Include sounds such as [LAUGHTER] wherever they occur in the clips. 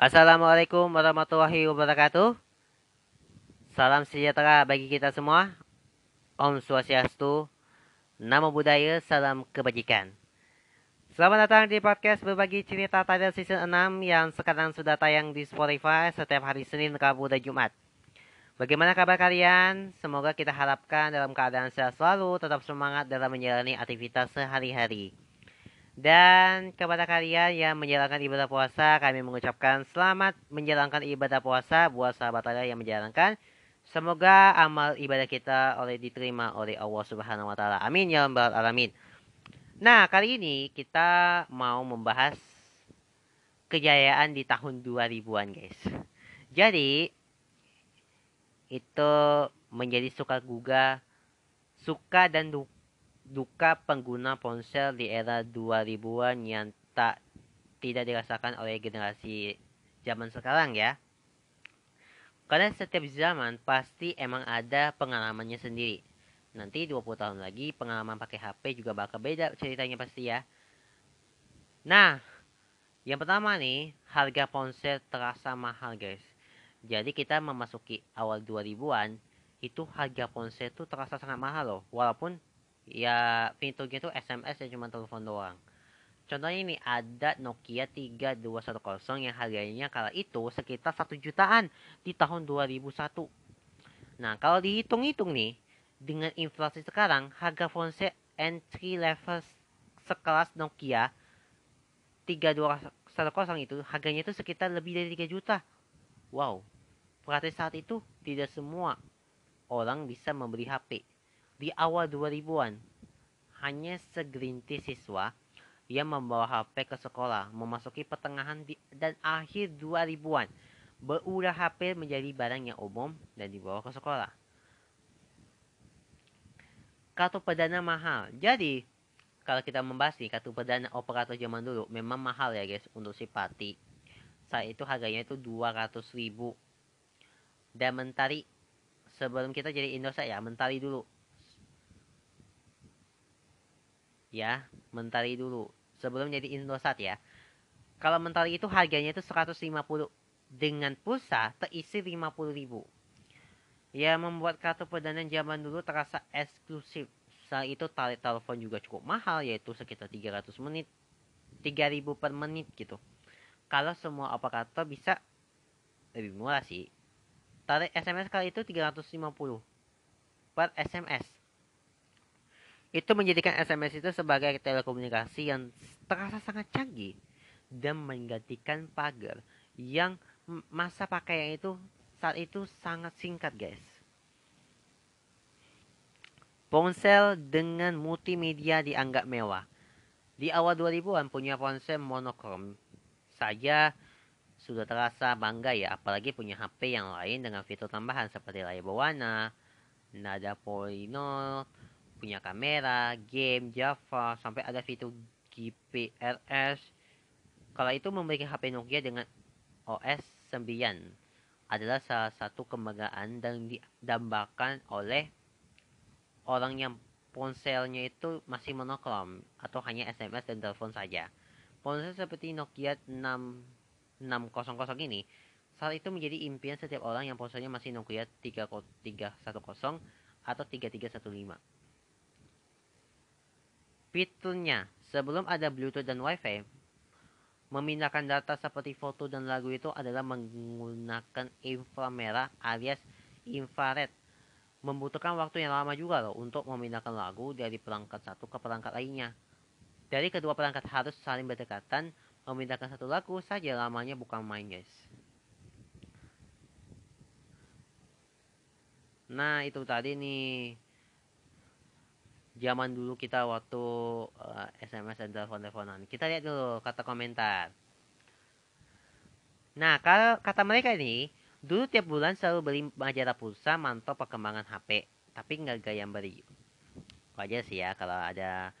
Assalamualaikum warahmatullahi wabarakatuh. Salam sejahtera bagi kita semua. Om Swastiastu. Namo Buddhaya, salam kebajikan. Selamat datang di podcast berbagi cerita title season 6 yang sekarang sudah tayang di Spotify setiap hari Senin, Rabu, dan Jumat. Bagaimana kabar kalian? Semoga kita harapkan dalam keadaan sehat selalu, tetap semangat dalam menjalani aktivitas sehari-hari. Dan kepada kalian yang menjalankan ibadah puasa, kami mengucapkan selamat menjalankan ibadah puasa buat sahabat kalian yang menjalankan. Semoga amal ibadah kita oleh diterima oleh Allah Subhanahu wa taala. Amin ya rabbal alamin. Nah, kali ini kita mau membahas kejayaan di tahun 2000-an, guys. Jadi itu menjadi suka guga suka dan duka duka pengguna ponsel di era 2000-an yang tak tidak dirasakan oleh generasi zaman sekarang ya. Karena setiap zaman pasti emang ada pengalamannya sendiri. Nanti 20 tahun lagi pengalaman pakai HP juga bakal beda ceritanya pasti ya. Nah, yang pertama nih, harga ponsel terasa mahal guys. Jadi kita memasuki awal 2000-an, itu harga ponsel itu terasa sangat mahal loh. Walaupun ya fiturnya itu SMS ya cuma telepon doang. Contohnya ini ada Nokia 3210 yang harganya kala itu sekitar 1 jutaan di tahun 2001. Nah, kalau dihitung-hitung nih, dengan inflasi sekarang, harga ponsel entry level sekelas Nokia 3210 itu harganya itu sekitar lebih dari 3 juta. Wow. Berarti saat itu tidak semua orang bisa membeli HP di awal 2000-an, hanya segelintir siswa yang membawa HP ke sekolah, memasuki pertengahan di, dan akhir 2000-an, berulah HP menjadi barang yang umum dan dibawa ke sekolah. Kartu perdana mahal. Jadi, kalau kita membahas nih, kartu perdana operator zaman dulu memang mahal ya guys untuk si Pati. Saat itu harganya itu 200 ribu. Dan Mentari, sebelum kita jadi Indosat ya, Mentari dulu ya mentari dulu. Sebelum jadi Indosat ya. Kalau mentari itu harganya itu 150 dengan pulsa terisi 50 ribu. Ya membuat kartu perdana zaman dulu terasa eksklusif. Saat itu tarik telepon juga cukup mahal yaitu sekitar 300 menit 3000 per menit gitu. Kalau semua operator bisa lebih murah sih. Tarik SMS kali itu 350 per SMS itu menjadikan SMS itu sebagai telekomunikasi yang terasa sangat canggih dan menggantikan pagar yang masa pakaian itu saat itu sangat singkat guys. Ponsel dengan multimedia dianggap mewah. Di awal 2000-an punya ponsel monokrom saja sudah terasa bangga ya, apalagi punya HP yang lain dengan fitur tambahan seperti layar berwarna, nada polynomial, punya kamera, game, Java, sampai ada fitur GPRS. Kalau itu memiliki HP Nokia dengan OS 9 adalah salah satu kebanggaan dan didambakan oleh orang yang ponselnya itu masih monokrom atau hanya SMS dan telepon saja. Ponsel seperti Nokia 6600 ini saat itu menjadi impian setiap orang yang ponselnya masih Nokia 3310 atau 3315. Fiturnya, sebelum ada Bluetooth dan Wi-Fi, memindahkan data seperti foto dan lagu itu adalah menggunakan inframerah alias infrared. Membutuhkan waktu yang lama juga loh untuk memindahkan lagu dari perangkat satu ke perangkat lainnya. Dari kedua perangkat harus saling berdekatan, memindahkan satu lagu saja lamanya bukan main guys. Nah itu tadi nih zaman dulu kita waktu uh, eh, SMS dan telepon-teleponan. Kita lihat dulu kata komentar. Nah, kalau kata mereka ini, dulu tiap bulan selalu beli majalah pulsa mantau perkembangan HP, tapi nggak gaya beli. Wajar sih ya kalau ada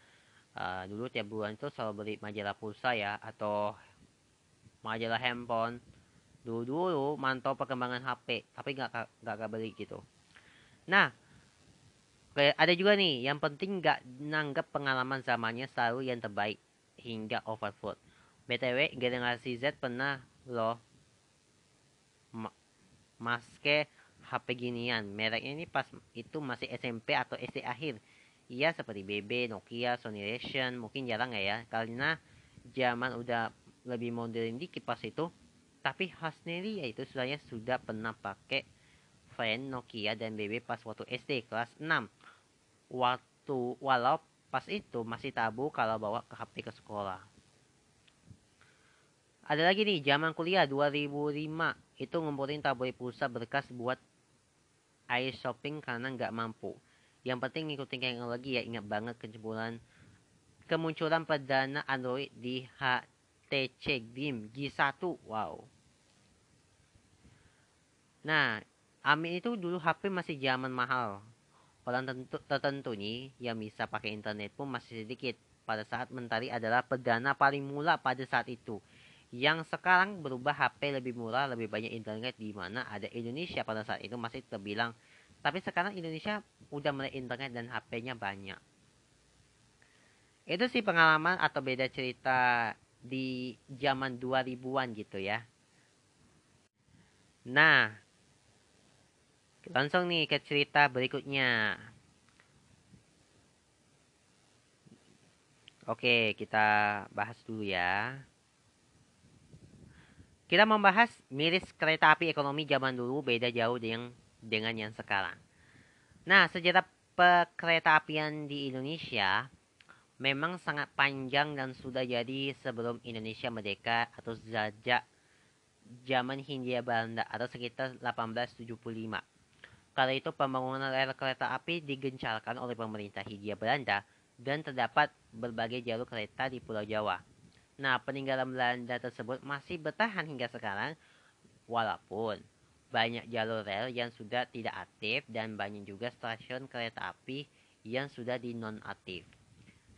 uh, dulu tiap bulan itu selalu beli majalah pulsa ya atau majalah handphone. Dulu dulu mantau perkembangan HP, tapi nggak nggak beli gitu. Nah, ada juga nih, yang penting nggak nanggap pengalaman zamannya selalu yang terbaik hingga overflow. BTW, generasi Z pernah loh maske HP ginian. Mereknya ini pas itu masih SMP atau SD akhir. Iya seperti BB, Nokia, Sony Ericsson, mungkin jarang ya karena zaman udah lebih modern dikit pas itu. Tapi Hasneri yaitu saya sudah pernah pakai fan Nokia dan BB pas waktu SD kelas 6. Waktu walau pas itu masih tabu kalau bawa ke HP ke sekolah. Ada lagi nih, zaman kuliah 2005 itu ngumpulin tabloid pulsa berkas buat air shopping karena nggak mampu. Yang penting ngikutin teknologi ya, ingat banget kemunculan kemunculan perdana Android di HTC Dream G1. Wow. Nah, Amin itu dulu HP masih zaman mahal. Orang tentu, tertentu nih yang bisa pakai internet pun masih sedikit. Pada saat Mentari adalah perdana paling mula pada saat itu yang sekarang berubah HP lebih murah, lebih banyak internet di mana ada Indonesia pada saat itu masih terbilang. Tapi sekarang Indonesia udah mulai internet dan HP-nya banyak. Itu sih pengalaman atau beda cerita di zaman 2000-an gitu ya. Nah, langsung nih ke cerita berikutnya. Oke, kita bahas dulu ya. Kita membahas miris kereta api ekonomi zaman dulu beda jauh dengan dengan yang sekarang. Nah, sejarah kereta apian di Indonesia memang sangat panjang dan sudah jadi sebelum Indonesia merdeka atau sejak zaman Hindia Belanda atau sekitar 1875. Kala itu pembangunan rel kereta api digencarkan oleh pemerintah Hindia Belanda dan terdapat berbagai jalur kereta di Pulau Jawa. Nah, peninggalan Belanda tersebut masih bertahan hingga sekarang, walaupun banyak jalur rel yang sudah tidak aktif dan banyak juga stasiun kereta api yang sudah dinonaktif.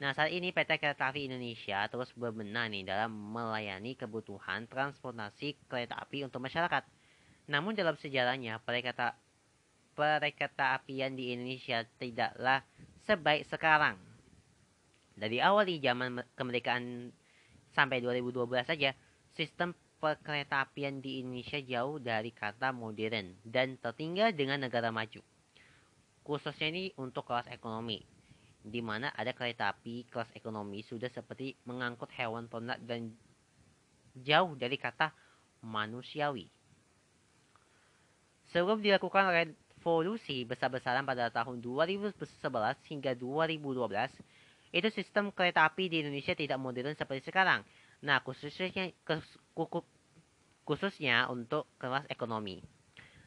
Nah, saat ini PT Kereta Api Indonesia terus berbenah nih dalam melayani kebutuhan transportasi kereta api untuk masyarakat. Namun dalam sejarahnya, perkereta apian di Indonesia tidaklah sebaik sekarang. Dari awal di zaman kemerdekaan sampai 2012 saja, sistem perkeretaapian di Indonesia jauh dari kata modern dan tertinggal dengan negara maju. Khususnya ini untuk kelas ekonomi, di mana ada kereta api kelas ekonomi sudah seperti mengangkut hewan ternak dan jauh dari kata manusiawi. Sebelum dilakukan revolusi besar-besaran pada tahun 2011 hingga 2012, itu sistem kereta api di Indonesia tidak modern seperti sekarang. Nah, khususnya khususnya untuk kelas ekonomi.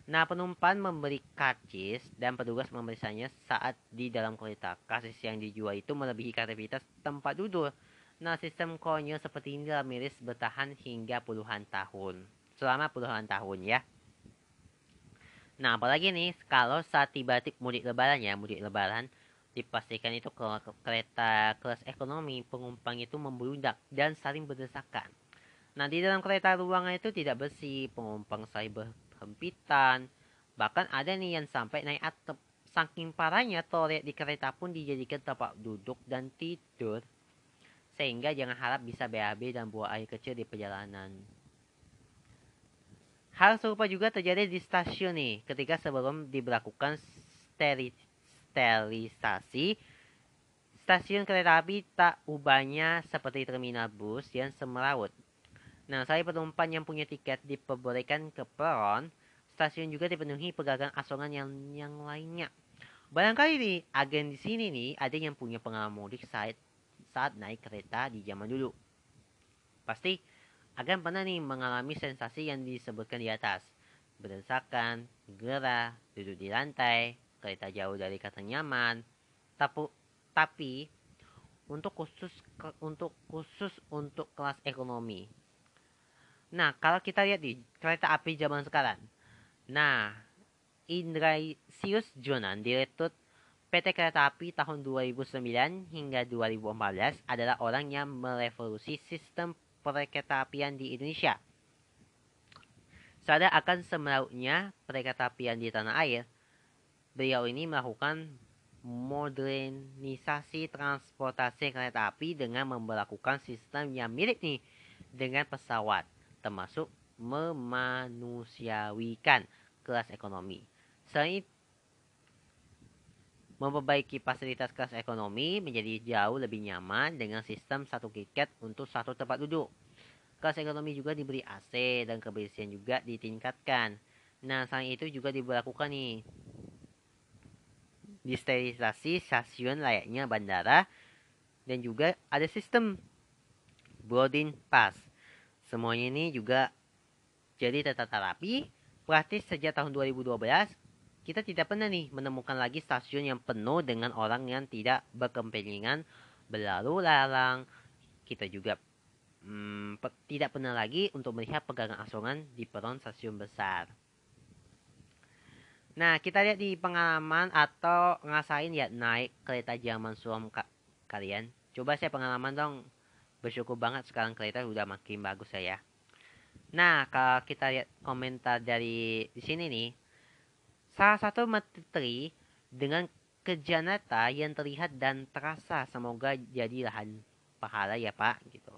Nah, penumpang memberi karcis dan petugas memeriksanya saat di dalam kereta. Karcis yang dijual itu melebihi kreativitas tempat duduk. Nah, sistem konyol seperti ini miris bertahan hingga puluhan tahun. Selama puluhan tahun ya. Nah, apalagi nih, kalau saat tiba tiba mudik lebaran ya, mudik lebaran, Dipastikan itu kalau kereta kelas ekonomi penumpang itu membludak dan saling berdesakan. Nah di dalam kereta ruangan itu tidak bersih, penumpang saling berhempitan. Bahkan ada nih yang sampai naik atap. Saking parahnya toilet di kereta pun dijadikan tempat duduk dan tidur. Sehingga jangan harap bisa BAB dan buang air kecil di perjalanan. Hal serupa juga terjadi di stasiun nih, ketika sebelum diberlakukan steril sterilisasi, stasiun kereta api tak ubahnya seperti terminal bus yang semerawut. Nah, saya penumpang yang punya tiket diperbolehkan ke peron, stasiun juga dipenuhi pedagang asongan yang yang lainnya. Barangkali nih, agen di sini nih ada yang punya pengalaman mudik saat saat naik kereta di zaman dulu. Pasti agen pernah nih mengalami sensasi yang disebutkan di atas. Berdesakan, gerah, duduk di lantai, kereta jauh dari kata nyaman. Tapi tapi untuk khusus untuk khusus untuk kelas ekonomi. Nah kalau kita lihat di kereta api zaman sekarang. Nah Indrasius Jonan direktur PT Kereta Api tahun 2009 hingga 2014 adalah orang yang merevolusi sistem perkereta-apian di Indonesia. Sadar akan semerautnya perkereta-apian di tanah air, beliau ini melakukan modernisasi transportasi kereta api dengan memperlakukan sistem yang mirip nih dengan pesawat, termasuk memanusiawikan kelas ekonomi. Selain memperbaiki fasilitas kelas ekonomi menjadi jauh lebih nyaman dengan sistem satu tiket untuk satu tempat duduk. Kelas ekonomi juga diberi AC dan kebersihan juga ditingkatkan. Nah, selain itu juga diberlakukan nih disterilisasi stasiun layaknya bandara dan juga ada sistem boarding pass. Semuanya ini juga jadi tertata rapi, praktis sejak tahun 2012 kita tidak pernah nih menemukan lagi stasiun yang penuh dengan orang yang tidak berkempelingan berlalu lalang. Kita juga hmm, tidak pernah lagi untuk melihat pegangan asongan di peron stasiun besar. Nah, kita lihat di pengalaman atau ngasain ya naik kereta zaman suam ka kalian. Coba saya pengalaman dong. Bersyukur banget sekarang kereta udah makin bagus saya. Nah, kalau kita lihat komentar dari di sini nih, Salah satu menteri dengan kerja nyata yang terlihat dan terasa semoga jadi lahan pahala ya Pak gitu.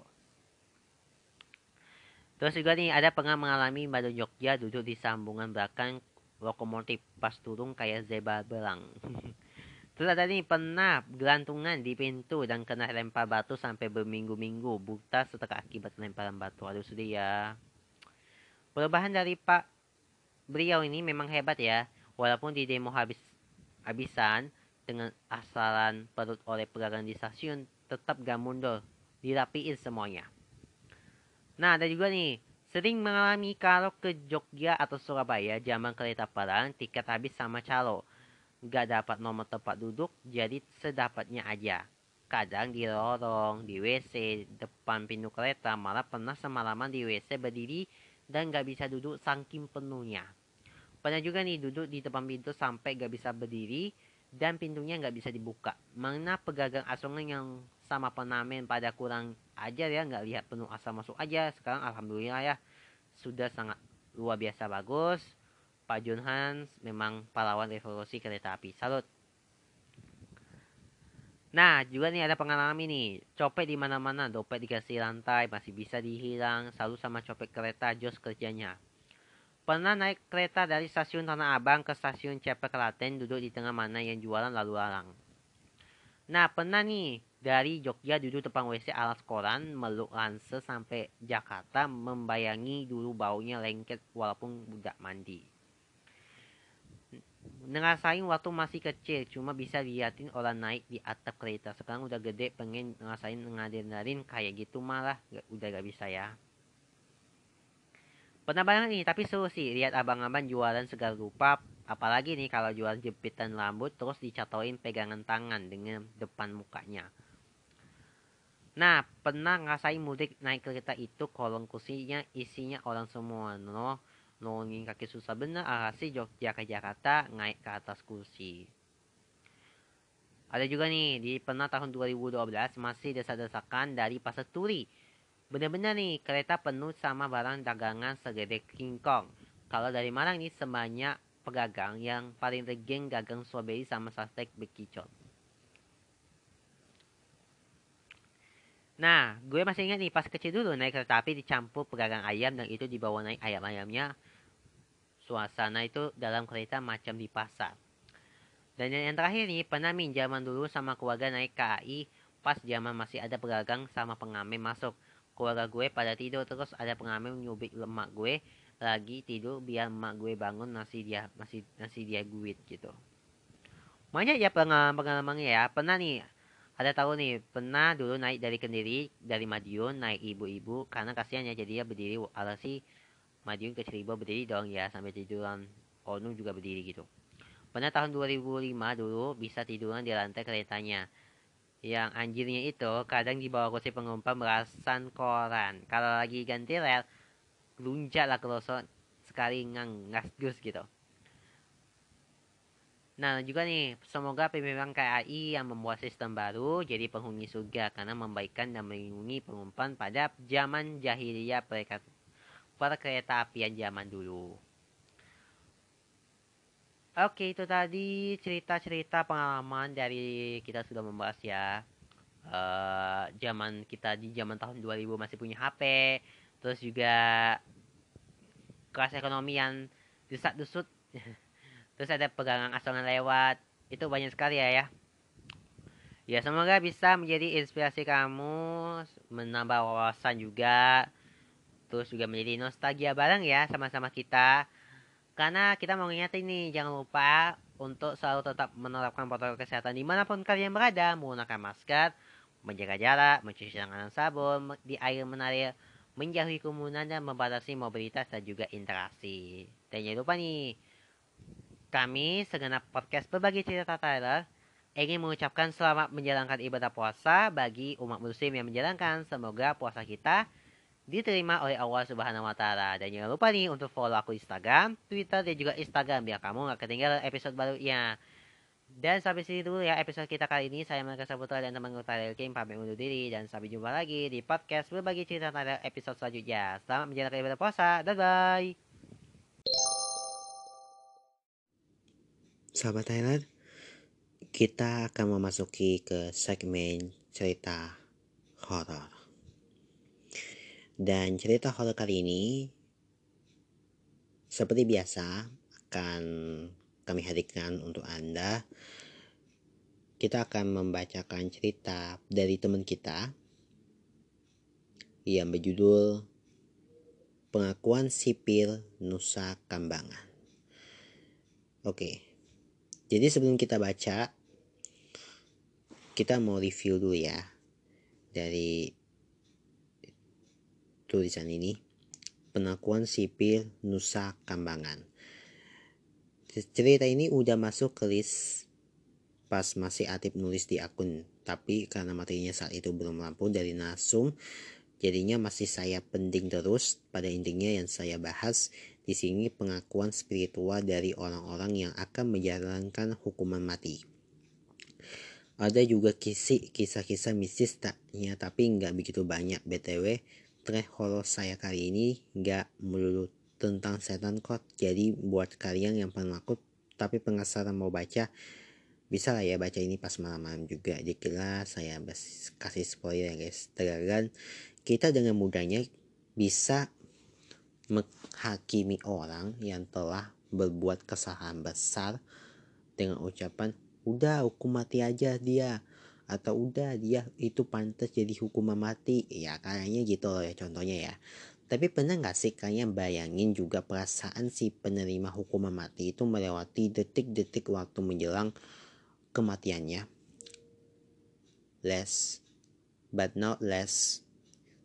Terus juga nih ada pernah mengalami Mbak Jogja duduk di sambungan belakang lokomotif pas turun kayak zebra belang. [LAUGHS] Terus ada nih pernah gelantungan di pintu dan kena lempar batu sampai berminggu-minggu buta setelah akibat lemparan batu. Aduh sedih ya. Perubahan dari Pak beliau ini memang hebat ya. Walaupun di demo habis habisan dengan asalan perut oleh pedagang di stasiun tetap gak mundur, dirapiin semuanya. Nah, ada juga nih, sering mengalami kalau ke Jogja atau Surabaya zaman kereta perang tiket habis sama calo. Gak dapat nomor tempat duduk, jadi sedapatnya aja. Kadang di lorong, di WC, depan pintu kereta, malah pernah semalaman di WC berdiri dan gak bisa duduk saking penuhnya. Pernah juga nih duduk di depan pintu sampai gak bisa berdiri dan pintunya gak bisa dibuka. Mana pegagang asongan yang sama penamen pada kurang ajar ya nggak lihat penuh asal masuk aja. Sekarang alhamdulillah ya sudah sangat luar biasa bagus. Pak Jun Hans memang pahlawan revolusi kereta api. Salut. Nah, juga nih ada pengalaman ini. Copet di mana-mana, dompet dikasih lantai, masih bisa dihilang. Selalu sama copet kereta, jos kerjanya. Pernah naik kereta dari stasiun Tanah Abang ke stasiun Cepet Klaten duduk di tengah mana yang jualan lalu lalang. Nah, pernah nih dari Jogja duduk depan WC alas koran meluk lanse sampai Jakarta membayangi dulu baunya lengket walaupun budak mandi. Ngerasain waktu masih kecil cuma bisa liatin orang naik di atap kereta. Sekarang udah gede pengen ngerasain ngadarin kayak gitu malah udah gak bisa ya. Pernah banget nih, tapi seru sih lihat abang-abang jualan segala rupa. Apalagi nih kalau jualan jepitan rambut terus dicatoin pegangan tangan dengan depan mukanya. Nah, pernah ngerasain mudik naik kereta itu kolong kursinya isinya orang semua. No, nolongin kaki susah bener alhasil Jogja ke Jakarta naik ke atas kursi. Ada juga nih, di pernah tahun 2012 masih desa-desakan dari Pasar Turi Benar-benar nih, kereta penuh sama barang dagangan segede King Kong. Kalau dari Malang nih, sebanyak pedagang yang paling regeng gagang strawberry sama sastek bekicot. Nah, gue masih ingat nih pas kecil dulu naik kereta api dicampur pedagang ayam dan itu dibawa naik ayam-ayamnya. Suasana itu dalam kereta macam di pasar. Dan yang terakhir nih, pernah minjaman dulu sama keluarga naik KAI pas zaman masih ada pedagang sama pengamen masuk keluarga gue pada tidur. Terus ada pengamen nyubik lemak gue lagi tidur biar emak gue bangun nasi dia masih nasi dia guit gitu. Banyak ya pengalaman pengalamannya ya. Pernah nih ada tahu nih pernah dulu naik dari kendiri dari Madiun naik ibu-ibu karena kasihan ya jadi dia berdiri alasi Madiun ke Cirebon berdiri dong ya sampai tiduran. Onu juga berdiri gitu. Pernah tahun 2005 dulu bisa tiduran di lantai keretanya yang anjirnya itu kadang dibawa kursi pengumpan berasan koran. Kalau lagi ganti rel, lunjak lah kerosot sekali ngang ngasgus gitu. Nah juga nih, semoga pimpinan KAI yang membuat sistem baru jadi penghuni surga karena membaikkan dan melindungi pengumpan pada zaman jahiliyah perkereta apian zaman dulu. Oke, itu tadi cerita-cerita pengalaman dari kita sudah membahas ya. Uh, zaman kita di zaman tahun 2000 masih punya HP, terus juga kelas ekonomi yang desat-desut [LAUGHS] terus ada pegangan asongan lewat itu banyak sekali ya ya ya semoga bisa menjadi inspirasi kamu menambah wawasan juga terus juga menjadi nostalgia bareng ya sama-sama kita karena kita mau ingat ini jangan lupa untuk selalu tetap menerapkan protokol kesehatan di mana pun kalian berada menggunakan masker menjaga jarak mencuci tangan sabun di air mengalir menjauhi kerumunan dan membatasi mobilitas dan juga interaksi dan jangan lupa nih kami, segenap podcast berbagi cerita Tyler, ingin mengucapkan selamat menjalankan ibadah puasa bagi umat muslim yang menjalankan. Semoga puasa kita diterima oleh Allah Subhanahu wa taala. Dan jangan lupa nih untuk follow aku Instagram, Twitter dan juga Instagram biar kamu nggak ketinggalan episode barunya. Dan sampai sini dulu ya episode kita kali ini. Saya Melka Saputra dan teman Tyler King pamit undur diri dan sampai jumpa lagi di podcast berbagi cerita Tyler episode selanjutnya. Selamat menjalankan ibadah puasa. Bye bye. Sahabat Thailand, kita akan memasuki ke segmen cerita horor. Dan cerita horor kali ini seperti biasa akan kami hadirkan untuk Anda. Kita akan membacakan cerita dari teman kita yang berjudul Pengakuan Sipil Nusa Kambangan. Oke, jadi sebelum kita baca, kita mau review dulu ya dari tulisan ini. Pengakuan sipil Nusa Kambangan. Cerita ini udah masuk ke list pas masih aktif nulis di akun. Tapi karena materinya saat itu belum rampung dari Nasum, jadinya masih saya penting terus. Pada intinya yang saya bahas di sini pengakuan spiritual dari orang-orang yang akan menjalankan hukuman mati. Ada juga kisah-kisah mistis taknya tapi nggak begitu banyak. BTW, tren horor saya kali ini nggak melulu tentang setan kok. Jadi buat kalian yang penakut tapi penasaran mau baca, bisa lah ya baca ini pas malam-malam juga. Dikira saya kasih spoiler ya guys. Tergantung kita dengan mudahnya bisa menghakimi orang yang telah berbuat kesalahan besar dengan ucapan udah hukum mati aja dia atau udah dia itu pantas jadi hukuman mati. Ya kayaknya gitu loh ya contohnya ya. Tapi pernah nggak sih kalian bayangin juga perasaan si penerima hukuman mati itu melewati detik-detik waktu menjelang kematiannya? Less but not less.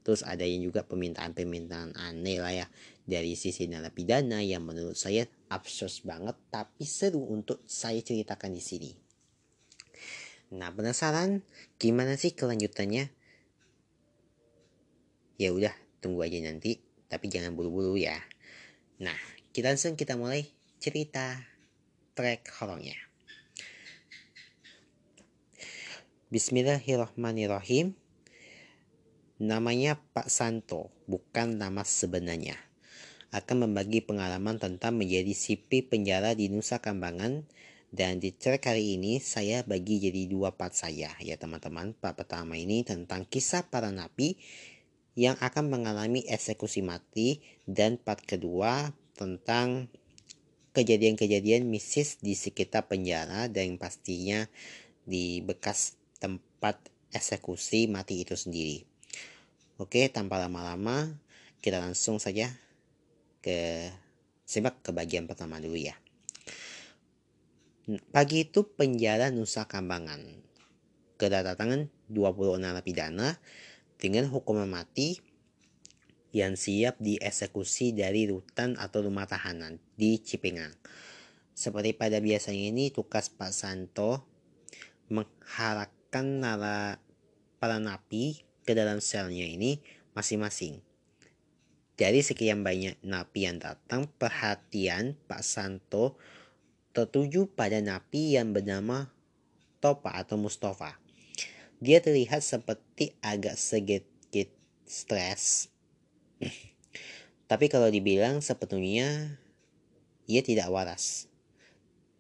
Terus ada yang juga permintaan-permintaan aneh lah ya. Dari sisi narapidana yang menurut saya absurd banget tapi seru untuk saya ceritakan di sini. Nah penasaran gimana sih kelanjutannya? Ya udah tunggu aja nanti tapi jangan buru-buru ya. Nah kita langsung kita mulai cerita track horornya. Bismillahirrahmanirrahim. Namanya Pak Santo, bukan nama sebenarnya akan membagi pengalaman tentang menjadi sipil penjara di Nusa Kambangan dan di track kali ini saya bagi jadi dua part saya ya teman-teman. Part pertama ini tentang kisah para napi yang akan mengalami eksekusi mati dan part kedua tentang kejadian-kejadian mistis di sekitar penjara dan pastinya di bekas tempat eksekusi mati itu sendiri. Oke, tanpa lama-lama kita langsung saja ke simak ke bagian pertama dulu ya. Pagi itu penjara Nusa Kambangan. Kedatangan 26 narapidana dengan hukuman mati yang siap dieksekusi dari rutan atau rumah tahanan di Cipengang. Seperti pada biasanya ini tugas Pak Santo mengharapkan nara para napi ke dalam selnya ini masing-masing. Dari sekian banyak napi yang datang, perhatian Pak Santo tertuju pada napi yang bernama Topa atau Mustafa. Dia terlihat seperti agak sedikit stres. [CLEARS THROAT] Tapi kalau dibilang sepenuhnya ia tidak waras.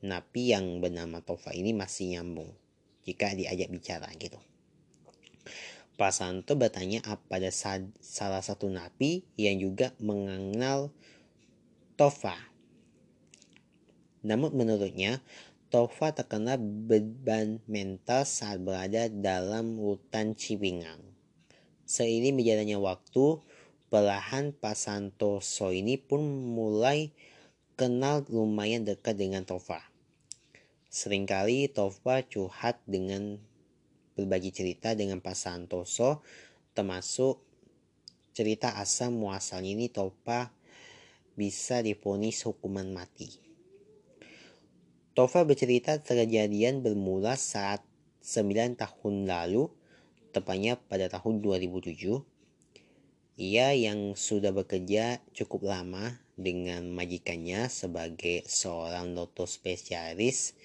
Napi yang bernama Tofa ini masih nyambung jika diajak bicara gitu. Pak Santo bertanya pada salah satu napi yang juga mengenal Tofa. Namun menurutnya, Tova terkena beban mental saat berada dalam hutan Cibingang. Seiring berjalannya waktu, perlahan Pak Santoso ini pun mulai kenal lumayan dekat dengan Tova. Seringkali Tova curhat dengan berbagi cerita dengan Pak Santoso, termasuk cerita asal muasalnya ini Tova bisa difonis hukuman mati. Tova bercerita kejadian bermula saat 9 tahun lalu, tepatnya pada tahun 2007. Ia yang sudah bekerja cukup lama dengan majikannya sebagai seorang loto spesialis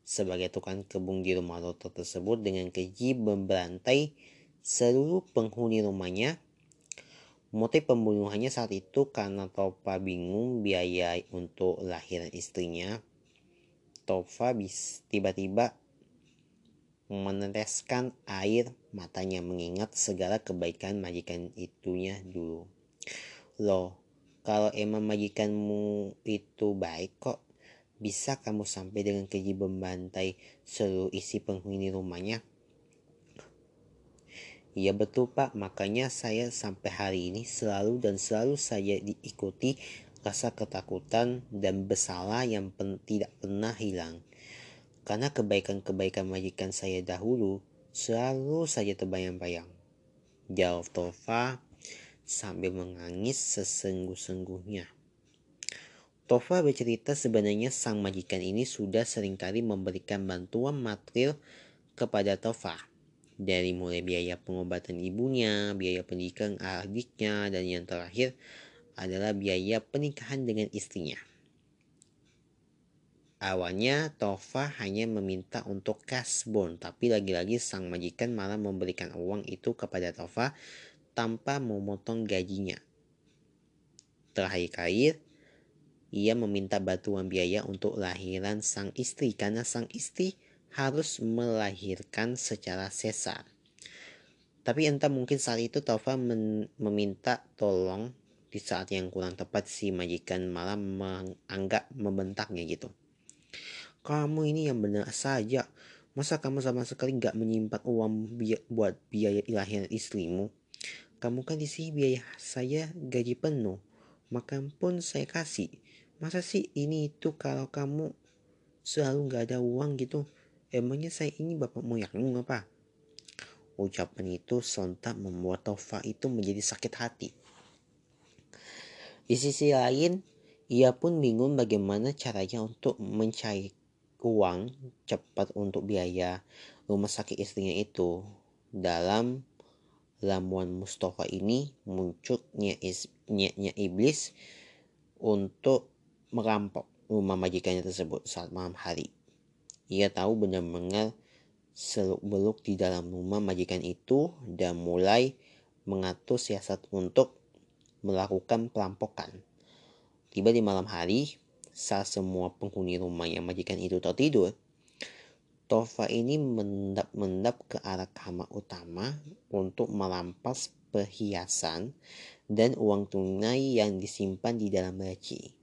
sebagai tukang kebun di rumah loto tersebut dengan keji memberantai seluruh penghuni rumahnya. Motif pembunuhannya saat itu karena Tova bingung biaya untuk lahiran istrinya Tova tiba-tiba meneteskan air matanya mengingat segala kebaikan majikan itunya dulu. Loh, kalau emang majikanmu itu baik kok, bisa kamu sampai dengan keji membantai seluruh isi penghuni rumahnya? Iya betul pak, makanya saya sampai hari ini selalu dan selalu saya diikuti rasa ketakutan dan bersalah yang pen tidak pernah hilang. Karena kebaikan-kebaikan majikan saya dahulu selalu saja terbayang-bayang. Jawab Tova sambil menangis sesungguh-sungguhnya. Tova bercerita sebenarnya sang majikan ini sudah sering kali memberikan bantuan material kepada Tova. Dari mulai biaya pengobatan ibunya, biaya pendidikan adiknya, dan yang terakhir adalah biaya pernikahan dengan istrinya. Awalnya Tova hanya meminta untuk kasbon, tapi lagi-lagi sang majikan malah memberikan uang itu kepada Tova tanpa memotong gajinya. Terakhir-akhir, ia meminta bantuan biaya untuk lahiran sang istri karena sang istri harus melahirkan secara sesar. Tapi entah mungkin saat itu Tova meminta tolong di saat yang kurang tepat si majikan malah menganggap membentaknya gitu. Kamu ini yang benar saja. Masa kamu sama sekali nggak menyimpan uang bi buat biaya ilahian istrimu? Kamu kan di sini biaya saya gaji penuh. Makan pun saya kasih. Masa sih ini itu kalau kamu selalu nggak ada uang gitu? Emangnya saya ini bapak moyangmu apa? Ucapan itu sontak membuat Tova itu menjadi sakit hati. Di sisi lain, ia pun bingung bagaimana caranya untuk mencari uang cepat untuk biaya rumah sakit istrinya itu. Dalam lamuan Mustafa ini munculnya niatnya iblis untuk merampok rumah majikannya tersebut saat malam hari. Ia tahu benar-benar seluk-beluk di dalam rumah majikan itu dan mulai mengatur siasat untuk melakukan perampokan. Tiba di malam hari, saat semua penghuni rumah yang majikan itu tertidur, Tova ini mendap-mendap ke arah kamar utama untuk merampas perhiasan dan uang tunai yang disimpan di dalam laci.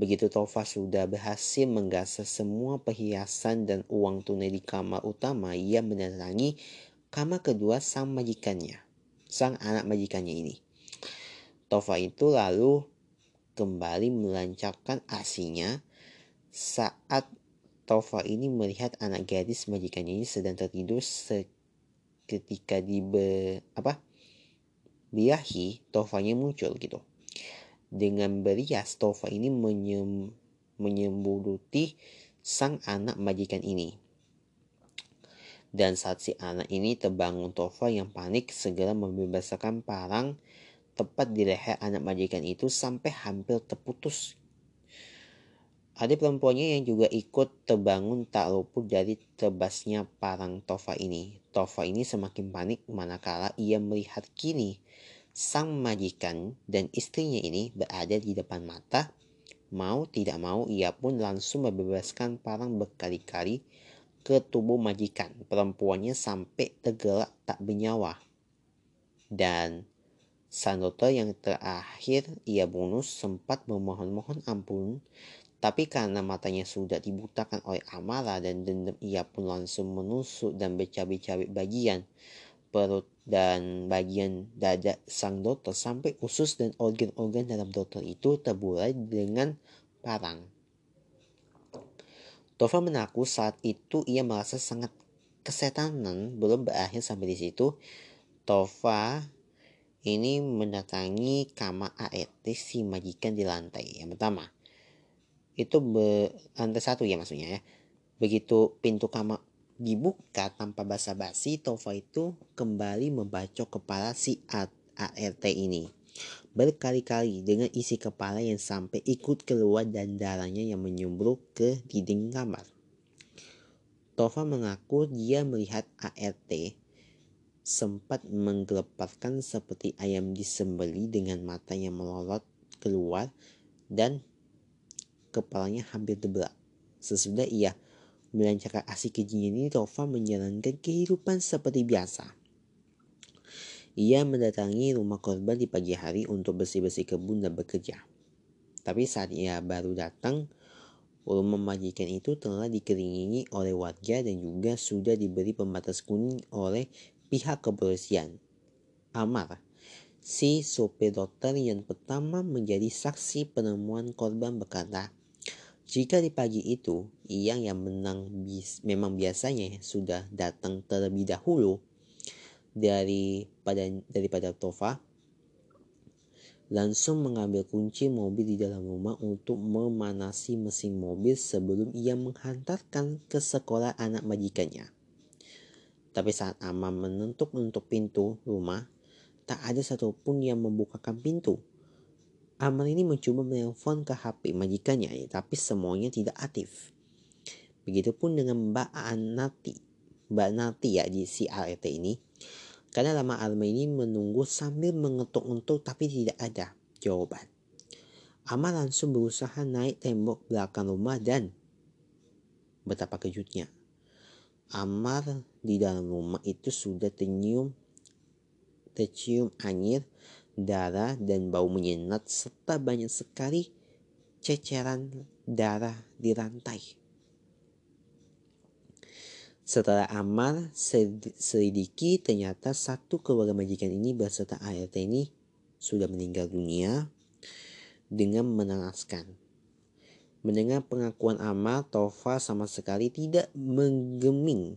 Begitu Tova sudah berhasil menggasak semua perhiasan dan uang tunai di kamar utama, ia mendatangi kamar kedua sang majikannya, sang anak majikannya ini. Tova itu lalu kembali melancarkan asinya saat Tova ini melihat anak gadis majikannya ini sedang tertidur seketika di apa birahi Tovanya muncul gitu. Dengan berias Tova ini menyem, menyembuluti sang anak majikan ini. Dan saat si anak ini terbangun Tova yang panik segera membebaskan parang tepat di leher anak majikan itu sampai hampir terputus. Adik perempuannya yang juga ikut terbangun tak luput dari tebasnya parang Tova ini. Tova ini semakin panik manakala ia melihat kini sang majikan dan istrinya ini berada di depan mata. Mau tidak mau ia pun langsung membebaskan parang berkali-kali ke tubuh majikan perempuannya sampai tergelak tak bernyawa. Dan Sang dokter yang terakhir ia bonus sempat memohon-mohon ampun, Tapi karena matanya sudah dibutakan oleh amarah dan dendam, ia pun langsung menusuk dan bercabik-cabik bagian perut dan bagian dada sang dokter sampai usus dan organ-organ dalam dokter itu terburai dengan parang. Tova mengaku saat itu ia merasa sangat kesetanan belum berakhir sampai di situ. Tova ini mendatangi kamar ART si majikan di lantai yang pertama. Itu be, lantai satu ya maksudnya ya. Begitu pintu kamar dibuka tanpa basa-basi Tova itu kembali membacok kepala si ART ini. Berkali-kali dengan isi kepala yang sampai ikut keluar dan darahnya yang menyumbruk ke dinding kamar. Tova mengaku dia melihat ART sempat menggelepaskan seperti ayam disembeli dengan mata yang melorot keluar dan kepalanya hampir tebal. Sesudah ia melancarkan aksi kejinya ini, Tova menjalankan kehidupan seperti biasa. Ia mendatangi rumah korban di pagi hari untuk bersih-bersih kebun dan bekerja. Tapi saat ia baru datang, rumah majikan itu telah dikelilingi oleh warga dan juga sudah diberi pembatas kuning oleh pihak kepolisian. Amar, si sopir dokter yang pertama menjadi saksi penemuan korban berkata, jika di pagi itu, Iyang yang menang bis, memang biasanya sudah datang terlebih dahulu daripada daripada Tova langsung mengambil kunci mobil di dalam rumah untuk memanasi mesin mobil sebelum ia menghantarkan ke sekolah anak majikannya. Tapi saat Amam menentuk-nentuk pintu rumah, tak ada satupun yang membukakan pintu. Amar ini mencoba menelpon ke HP majikannya, tapi semuanya tidak aktif. Begitupun dengan Mbak Anati, Mbak Nati ya di si ART ini. Karena lama Alma ini menunggu sambil mengetuk-ngetuk tapi tidak ada jawaban. Amar langsung berusaha naik tembok belakang rumah dan betapa kejutnya. Amar di dalam rumah itu sudah tercium tercium angin darah dan bau menyengat serta banyak sekali ceceran darah di rantai. Setelah Amar selidiki ternyata satu keluarga majikan ini beserta ART ini sudah meninggal dunia dengan menengaskan. Mendengar pengakuan Amar, Tova sama sekali tidak menggeming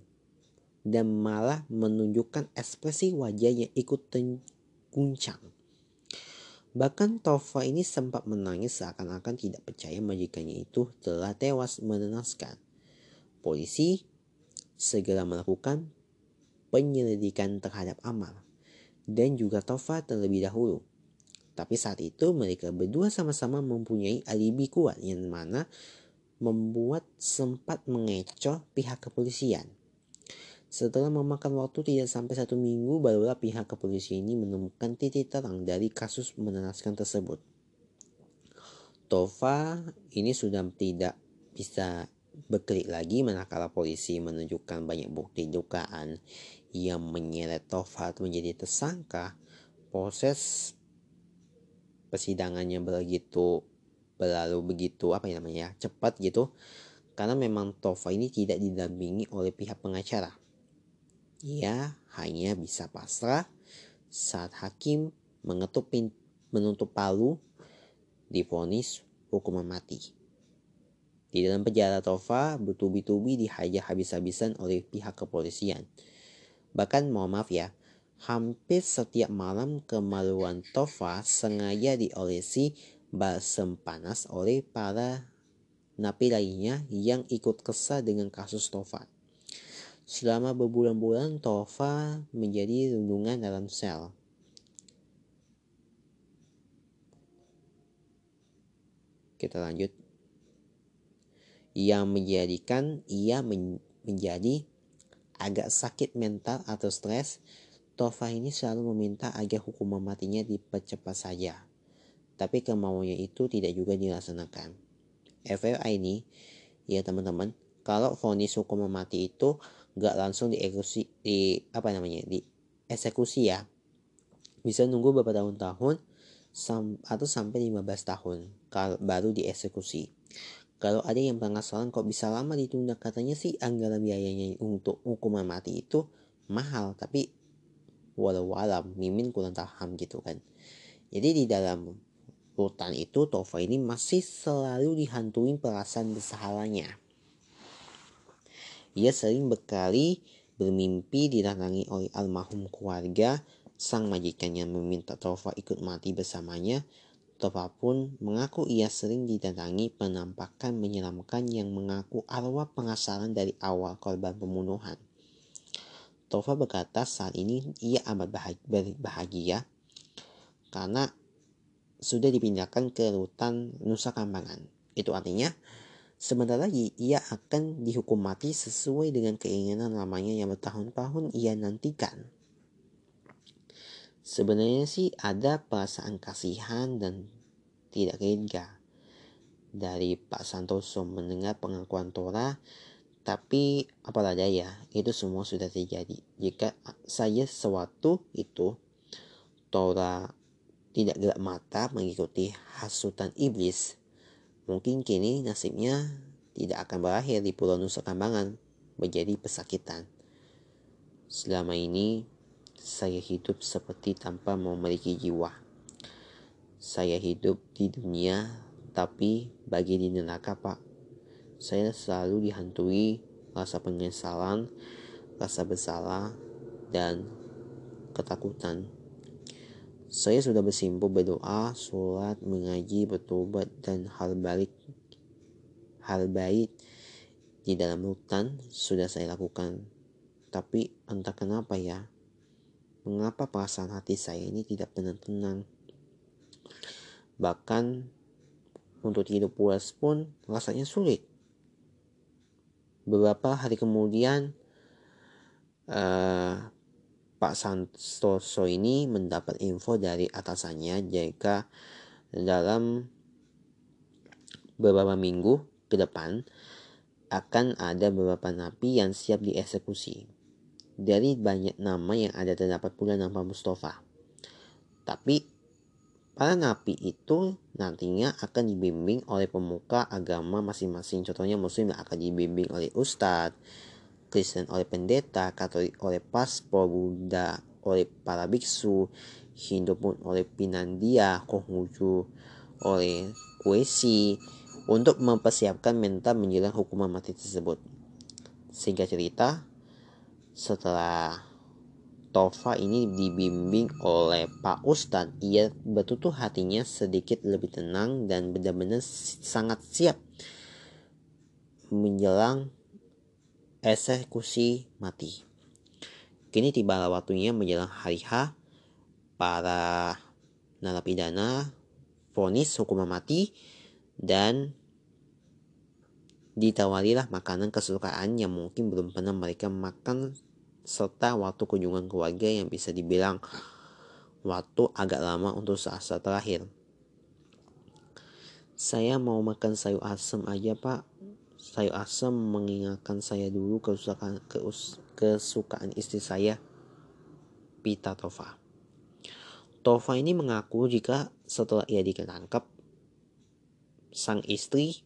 dan malah menunjukkan ekspresi wajah yang ikut terguncang. Bahkan Tova ini sempat menangis seakan-akan tidak percaya majikannya itu telah tewas menenaskan. Polisi segera melakukan penyelidikan terhadap Amal dan juga Tova terlebih dahulu. Tapi saat itu mereka berdua sama-sama mempunyai alibi kuat yang mana membuat sempat mengecoh pihak kepolisian. Setelah memakan waktu tidak sampai satu minggu, barulah pihak kepolisian ini menemukan titik terang dari kasus menenaskan tersebut. Tova ini sudah tidak bisa berkelit lagi manakala polisi menunjukkan banyak bukti dugaan yang menyeret Tova menjadi tersangka. Proses persidangannya begitu berlalu begitu apa namanya cepat gitu karena memang Tova ini tidak didampingi oleh pihak pengacara ia hanya bisa pasrah saat hakim mengetuk menutup palu difonis hukuman mati. Di dalam penjara Tova bertubi-tubi dihajar habis-habisan oleh pihak kepolisian. Bahkan mohon maaf ya, hampir setiap malam kemaluan Tova sengaja diolesi balsem panas oleh para napi lainnya yang ikut kesal dengan kasus Tova. Selama berbulan-bulan, Tova menjadi rundungan dalam sel. Kita lanjut. Yang menjadikan ia men menjadi agak sakit mental atau stres, Tova ini selalu meminta agar hukuman matinya dipercepat saja. Tapi kemauannya itu tidak juga dilaksanakan. FYI ini, ya teman-teman, kalau vonis hukuman mati itu nggak langsung dieksekusi di apa namanya di eksekusi ya bisa nunggu beberapa tahun-tahun sam, atau sampai 15 tahun kalau baru dieksekusi Kalau ada yang penasaran kok bisa lama ditunda, katanya sih anggaran biayanya untuk hukuman mati itu mahal, tapi walau alam, Mimin kurang paham gitu kan. Jadi di dalam rutan itu Tova ini masih selalu dihantui perasaan bersalahnya. Ia sering berkali bermimpi didatangi oleh almarhum keluarga. Sang majikannya meminta Tova ikut mati bersamanya. Tova pun mengaku ia sering didatangi penampakan menyeramkan yang mengaku arwah pengasaran dari awal korban pembunuhan. Tova berkata saat ini ia amat bahagia karena sudah dipindahkan ke rutan Nusa Kambangan. Itu artinya Sebentar lagi ia akan dihukum mati sesuai dengan keinginan lamanya yang bertahun-tahun ia nantikan. Sebenarnya sih ada perasaan kasihan dan tidak tega dari Pak Santoso mendengar pengakuan Tora tapi apalah daya itu semua sudah terjadi jika saya sesuatu itu Tora tidak gelap mata mengikuti hasutan iblis Mungkin kini nasibnya tidak akan berakhir di Pulau Nusa Kambangan menjadi pesakitan. Selama ini saya hidup seperti tanpa memiliki jiwa. Saya hidup di dunia tapi bagi di neraka pak. Saya selalu dihantui rasa penyesalan, rasa bersalah, dan ketakutan. Saya sudah bersimpuh berdoa, sholat, mengaji, bertobat, dan hal balik hal baik di dalam hutan sudah saya lakukan. Tapi entah kenapa ya, mengapa perasaan hati saya ini tidak pernah tenang. Bahkan untuk tidur puas pun rasanya sulit. Beberapa hari kemudian, uh, Pak Santoso ini mendapat info dari atasannya jika dalam beberapa minggu ke depan akan ada beberapa napi yang siap dieksekusi. Dari banyak nama yang ada terdapat pula nama Mustafa. Tapi para napi itu nantinya akan dibimbing oleh pemuka agama masing-masing. Contohnya muslim akan dibimbing oleh ustadz, Kristen oleh pendeta, Katolik oleh paspor, Buddha oleh para biksu, Hindu pun oleh Pinandia, Konghucu oleh Kuesi untuk mempersiapkan mental menjelang hukuman mati tersebut. Sehingga cerita, setelah Tova ini dibimbing oleh Pak Ustadz, ia bertutup hatinya sedikit lebih tenang dan benar-benar sangat siap menjelang eksekusi mati. Kini tiba waktunya menjelang hari H, para narapidana vonis hukuman mati dan ditawarilah makanan kesukaan yang mungkin belum pernah mereka makan serta waktu kunjungan keluarga yang bisa dibilang waktu agak lama untuk saat-saat terakhir. Saya mau makan sayur asam aja pak, sayur asam mengingatkan saya dulu kesukaan, kesukaan istri saya, Pita Tova. Tova ini mengaku jika setelah ia ditangkap, sang istri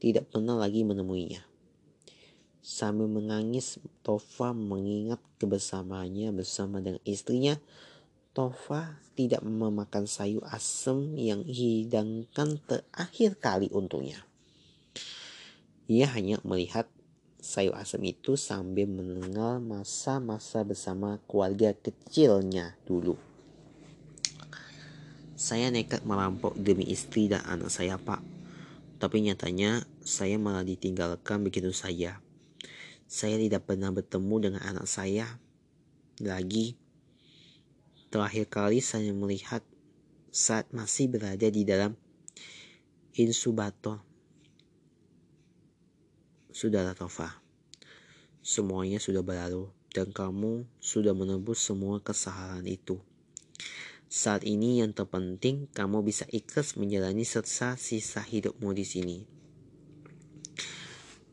tidak pernah lagi menemuinya. Sambil menangis, Tova mengingat kebersamaannya bersama dengan istrinya. Tova tidak memakan sayur asam yang hidangkan terakhir kali untuknya. Ia hanya melihat sayur asam itu sambil mendengar masa-masa bersama keluarga kecilnya dulu. Saya nekat merampok demi istri dan anak saya, Pak. Tapi nyatanya saya malah ditinggalkan begitu saja. Saya tidak pernah bertemu dengan anak saya lagi. Terakhir kali saya melihat saat masih berada di dalam insubator Sudahlah Tova, semuanya sudah berlalu dan kamu sudah menebus semua kesalahan itu. Saat ini yang terpenting kamu bisa ikhlas menjalani serta sisa hidupmu di sini.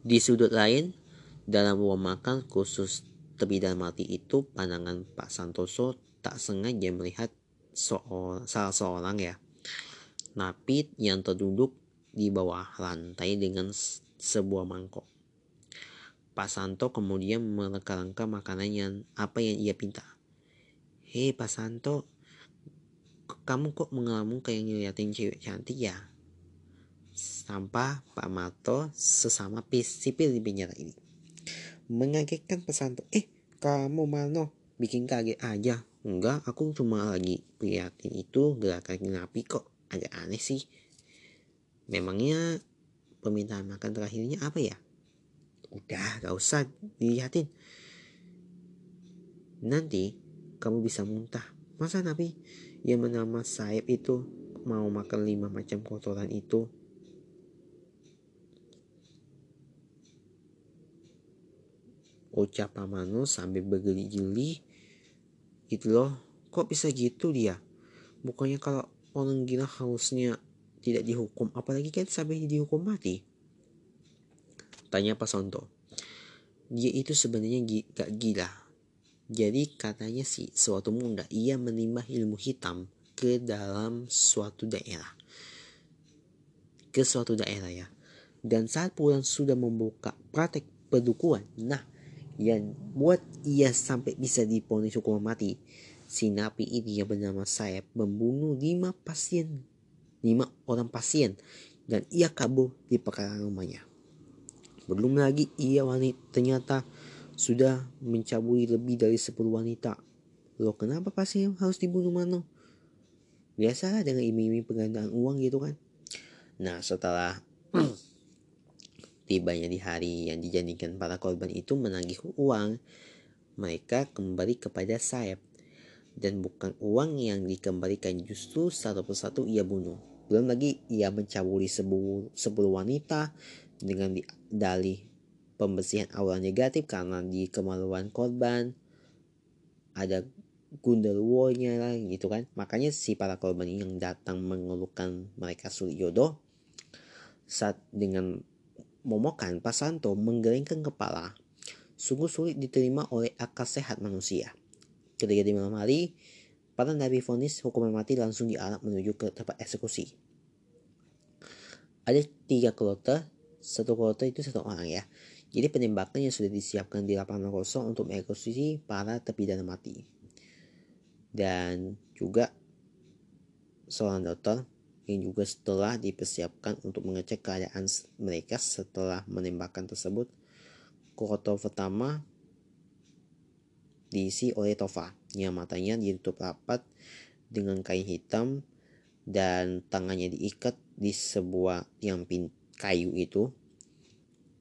Di sudut lain, dalam ruang makan khusus terpidana mati itu, pandangan Pak Santoso tak sengaja melihat salah seorang ya. Napit yang terduduk di bawah lantai dengan sebuah mangkok. Pak Santo kemudian mereka-rengka makanan yang apa yang ia pinta. Hei Pak Santo, kamu kok mengelamun kayak ngeliatin cewek cantik ya? Sampah Pak Marto sesama sipil di penjara ini. Mengagetkan Pak Santo, eh kamu Marno bikin kaget aja. Enggak, aku cuma lagi prihatin itu gerakan napi kok agak aneh sih. Memangnya permintaan makan terakhirnya apa ya? Udah, gak usah dilihatin. Nanti kamu bisa muntah. Masa Nabi yang bernama Saib itu mau makan lima macam kotoran itu? Ucap Pamano sambil bergeli-geli. Gitu loh, kok bisa gitu dia? Bukannya kalau orang gila harusnya tidak dihukum, apalagi kan sampai dihukum mati. Tanya Pak Sonto. Dia itu sebenarnya gak gila. Jadi katanya sih suatu muda ia menimba ilmu hitam ke dalam suatu daerah. Ke suatu daerah ya. Dan saat pulang sudah membuka praktek pedukuan. Nah, yang buat ia sampai bisa diponis hukuman mati. Si napi ini yang bernama Sayap membunuh lima pasien, lima orang pasien, dan ia kabur di pekarangan rumahnya. Belum lagi ia wanita ternyata sudah mencabuli lebih dari 10 wanita. Loh kenapa pasti harus dibunuh Mano? Biasalah dengan iming-iming penggandaan uang gitu kan. Nah setelah [CLEARS THROAT] tibanya di hari yang dijanjikan para korban itu menagih uang, mereka kembali kepada Saeb. Dan bukan uang yang dikembalikan justru satu persatu ia bunuh. Belum lagi ia mencabuli 10 wanita dengan dalih pembersihan aura negatif karena di kemaluan korban ada gundelwonya lah gitu kan. Makanya si para korban ini yang datang mengeluhkan mereka sulit jodoh saat dengan momokan Pasanto menggelengkan kepala sungguh sulit diterima oleh akal sehat manusia. Ketika di malam hari para nabi vonis hukuman mati langsung diarak menuju ke tempat eksekusi. Ada tiga kloter satu kloter itu satu orang ya. Jadi penembakan yang sudah disiapkan di lapangan kosong untuk mengeksekusi para terpidana mati. Dan juga seorang dokter yang juga setelah dipersiapkan untuk mengecek keadaan mereka setelah menembakkan tersebut. Kloter pertama diisi oleh Tova yang matanya ditutup rapat dengan kain hitam dan tangannya diikat di sebuah tiang pintu kayu itu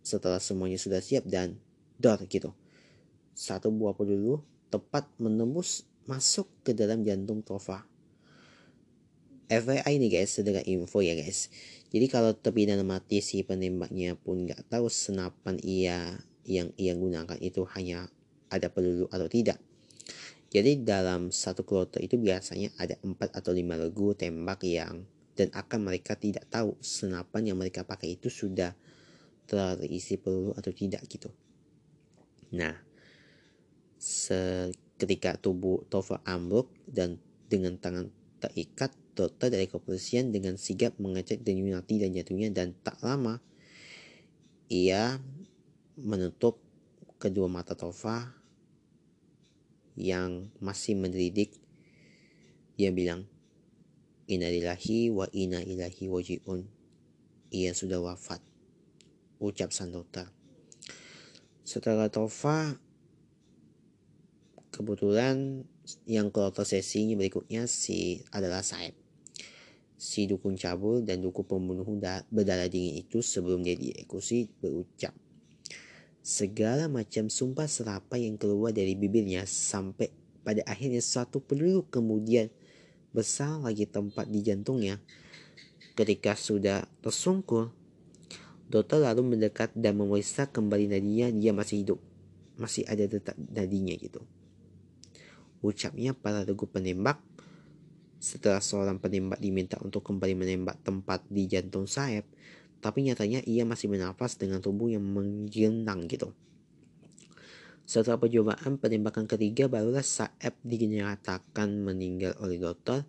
setelah semuanya sudah siap dan dor gitu. Satu buah peluru tepat menembus masuk ke dalam jantung Tova. FYI nih guys, sedikit info ya guys. Jadi kalau terpidana mati si penembaknya pun nggak tahu senapan ia yang ia gunakan itu hanya ada peluru atau tidak. Jadi dalam satu kloter itu biasanya ada 4 atau 5 regu tembak yang dan akan mereka tidak tahu senapan yang mereka pakai itu sudah terisi peluru atau tidak gitu. Nah, ketika tubuh Tova ambruk dan dengan tangan terikat, dokter dari kepolisian dengan sigap mengecek denyut dan jatuhnya dan tak lama ia menutup kedua mata Tova yang masih mendelidik. Dia bilang, Innalillahi wa inna ilahi waji'un. Ia sudah wafat. Ucap sang dokter. Setelah Tova, kebetulan yang ke sesi berikutnya si adalah Saib. Si dukun cabul dan dukun pembunuh berdarah dingin itu sebelum dia dieksekusi berucap. Segala macam sumpah serapa yang keluar dari bibirnya sampai pada akhirnya satu peluru kemudian besar lagi tempat di jantungnya. Ketika sudah tersungkur, dokter lalu mendekat dan memeriksa kembali nadinya dia masih hidup. Masih ada detak nadinya gitu. Ucapnya para regu penembak setelah seorang penembak diminta untuk kembali menembak tempat di jantung sayap, tapi nyatanya ia masih bernafas dengan tubuh yang menggenang gitu. Setelah percobaan penembakan ketiga, barulah Saeb dinyatakan meninggal oleh dokter.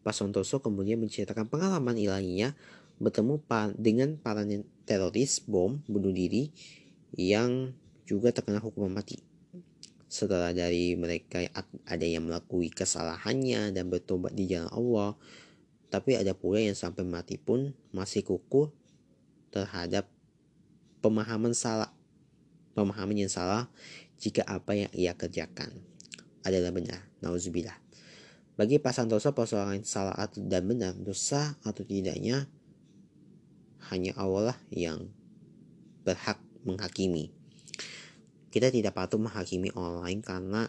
Pak Santoso kemudian menceritakan pengalaman ilahinya bertemu dengan para teroris bom bunuh diri yang juga terkena hukuman mati. Setelah dari mereka ada yang melakukan kesalahannya dan bertobat di jalan Allah, tapi ada pula yang sampai mati pun masih kukuh terhadap pemahaman salah pemahaman yang salah jika apa yang ia kerjakan adalah benar. Nauzubillah. Bagi Pak Santoso persoalan salah atau dan benar, dosa atau tidaknya hanya Allah yang berhak menghakimi. Kita tidak patut menghakimi orang lain karena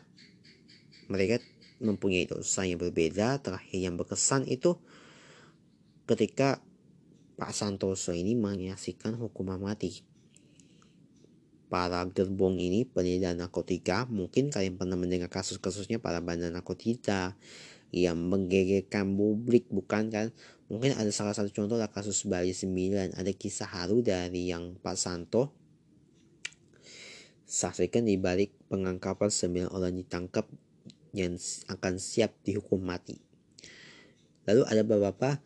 mereka mempunyai dosa yang berbeda. Terakhir yang berkesan itu ketika Pak Santoso ini menyaksikan hukuman mati. Para gerbong ini pengedar narkotika, mungkin kalian pernah mendengar kasus-kasusnya para bandar narkotika yang menggegerkan publik, bukan kan? Mungkin ada salah satu contoh lah kasus Bali 9, ada kisah haru dari yang Pak Santo Saksikan di balik pengangkapan sembilan orang ditangkap yang akan siap dihukum mati. Lalu ada beberapa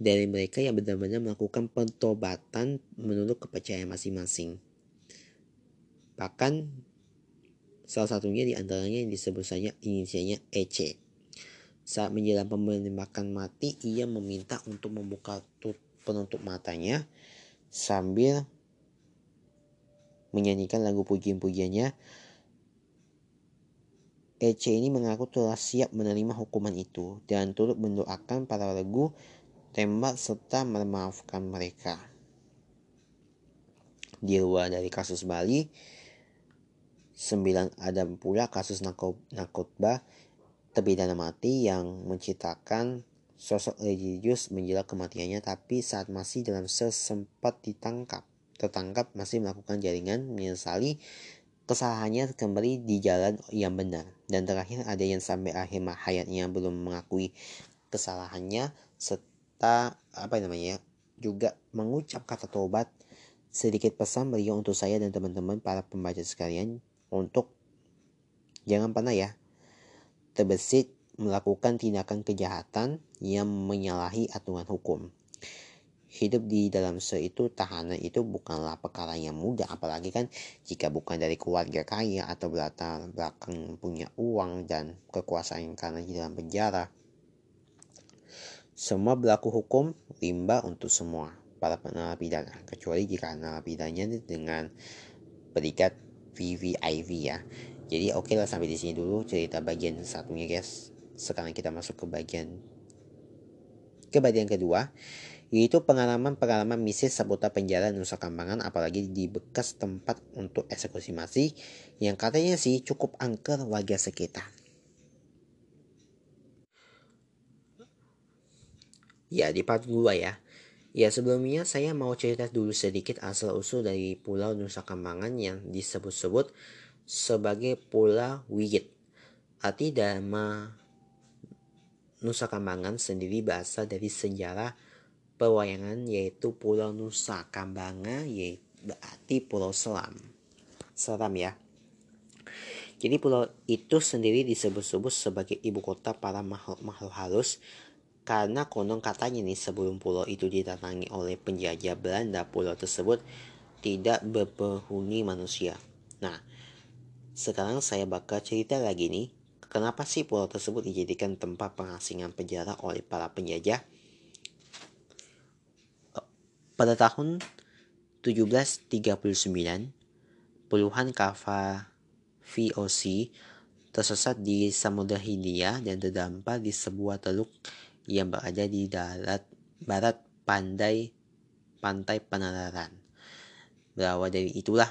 dari mereka yang benar-benar melakukan pentobatan menurut kepercayaan masing-masing. Bahkan salah satunya di antaranya yang disebut saja inisialnya EC. Saat menjelang penembakan mati, ia meminta untuk membuka penutup matanya sambil menyanyikan lagu pujian-pujiannya, Ece ini mengaku telah siap menerima hukuman itu dan turut mendoakan para lagu tembak serta memaafkan mereka. Di luar dari kasus Bali, sembilan ada pula kasus narkoba terpidana mati yang menciptakan sosok religius menjelang kematiannya tapi saat masih dalam sel sempat ditangkap. Tertangkap masih melakukan jaringan menyesali kesalahannya kembali di jalan yang benar. Dan terakhir ada yang sampai akhir hayatnya belum mengakui kesalahannya serta apa namanya juga mengucap kata tobat sedikit pesan beliau untuk saya dan teman-teman para pembaca sekalian untuk jangan pernah ya terbesit melakukan tindakan kejahatan yang menyalahi aturan hukum. Hidup di dalam se itu tahanan itu bukanlah perkara yang mudah apalagi kan jika bukan dari keluarga kaya atau latar belakang punya uang dan kekuasaan karena di dalam penjara. Semua berlaku hukum rimba untuk semua para narapidana kecuali jika narapidanya dengan berikat VVIV ya jadi oke okay lah sampai di sini dulu cerita bagian satunya guys sekarang kita masuk ke bagian ke bagian kedua yaitu pengalaman-pengalaman misi seputar penjara Nusa Kambangan apalagi di bekas tempat untuk eksekusi mati yang katanya sih cukup angker warga sekitar. Ya di part 2 ya. Ya sebelumnya saya mau cerita dulu sedikit asal usul dari Pulau Nusa Kambangan yang disebut-sebut sebagai Pulau Wiyit. Arti Dharma Nusa Kambangan sendiri berasal dari sejarah pewayangan yaitu Pulau Nusa Kambangan yaitu berarti Pulau Selam. Seram ya. Jadi pulau itu sendiri disebut-sebut sebagai ibu kota para makhluk-makhluk halus karena konon katanya nih sebelum pulau itu didatangi oleh penjajah Belanda, pulau tersebut tidak berpenghuni manusia. Nah, sekarang saya bakal cerita lagi nih, kenapa sih pulau tersebut dijadikan tempat pengasingan penjara oleh para penjajah? Pada tahun 1739, puluhan kapal VOC tersesat di Samudra Hindia dan terdampar di sebuah teluk yang berada di darat barat pandai pantai Panararan. Berawal dari itulah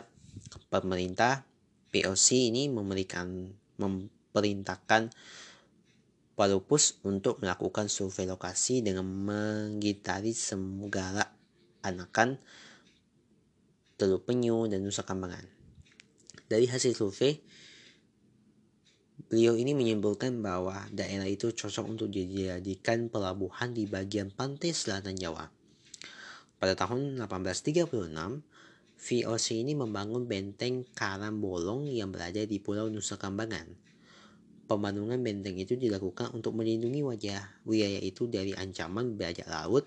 pemerintah VOC ini memberikan memerintahkan Palupus untuk melakukan survei lokasi dengan menggitari segala Anakan, Teluk Penyu, dan Nusa Kambangan. Dari hasil survei, beliau ini menyimpulkan bahwa daerah itu cocok untuk dijadikan pelabuhan di bagian pantai selatan Jawa. Pada tahun 1836, VOC ini membangun benteng Karangbolong yang berada di Pulau Nusa Kambangan. Pembangunan benteng itu dilakukan untuk melindungi wajah wilayah itu dari ancaman bajak laut